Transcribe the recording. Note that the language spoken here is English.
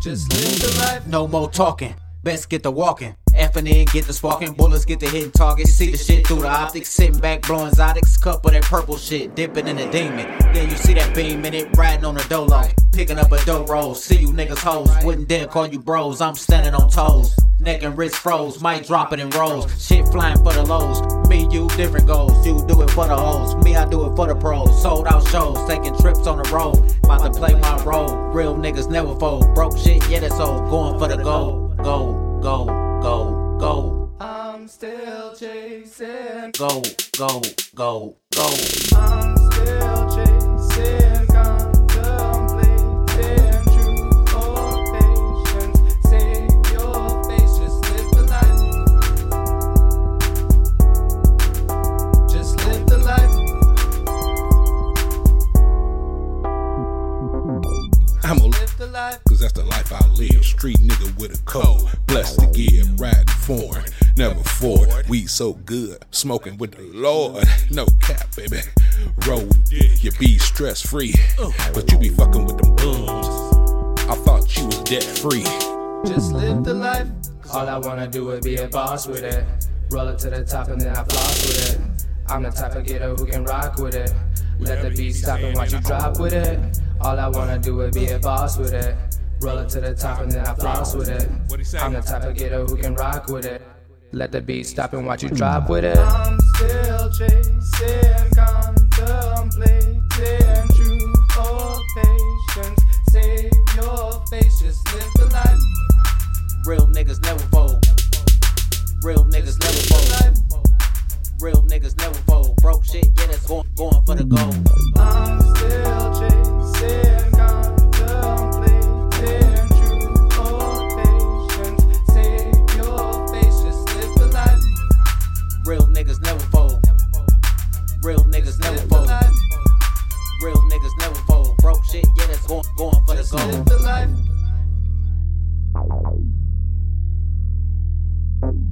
Just live the life, no more talking. Best get the walking. Effing in, get the sparking. Bullets get the hitting targets. See the shit through the optics. Sitting back, blowing Zodics. Cup of that purple shit. Dipping in the demon. Then you see that beam in it. Riding on the dolo. Picking up a dope roll. See you niggas hoes. Wouldn't dare call you bros. I'm standing on toes. Neck and wrist froze. Might drop it in rolls. Shit flying for the lows. Me, you, different goals. You do it for the hoes. Me, I do it for the pros. Sold out shows. Taking trips on the road. About to play my role. Real niggas never fold. Broke shit, yeah, that's old. Going for the gold. Gold go, go, go. I'm still chasing. Go, go, go, go. I'm still chasing. I live. Street nigga with a code. Blessed to give, riding foreign. Never Ford. We so good. Smoking with the Lord. No cap, baby. Roll, you be stress free. But you be fucking with them bums. I thought you was debt free. Just live the life. All I wanna do is be a boss with it. Roll it to the top and then I floss with it. I'm the type of getter who can rock with it. Let the beat stop and watch you drop with it. All I wanna do is be a boss with it. Roll it to the top and then I floss with it. I'm the type of getter who can rock with it. Let the beat stop and watch you hmm. drop with it. I'm still chasing, contemplating truth or patience. Save your face, just live the life. Real niggas never fold. Real niggas never fold. Real niggas never fold. Broke shit, yeah, that's going, going for the gold. Life.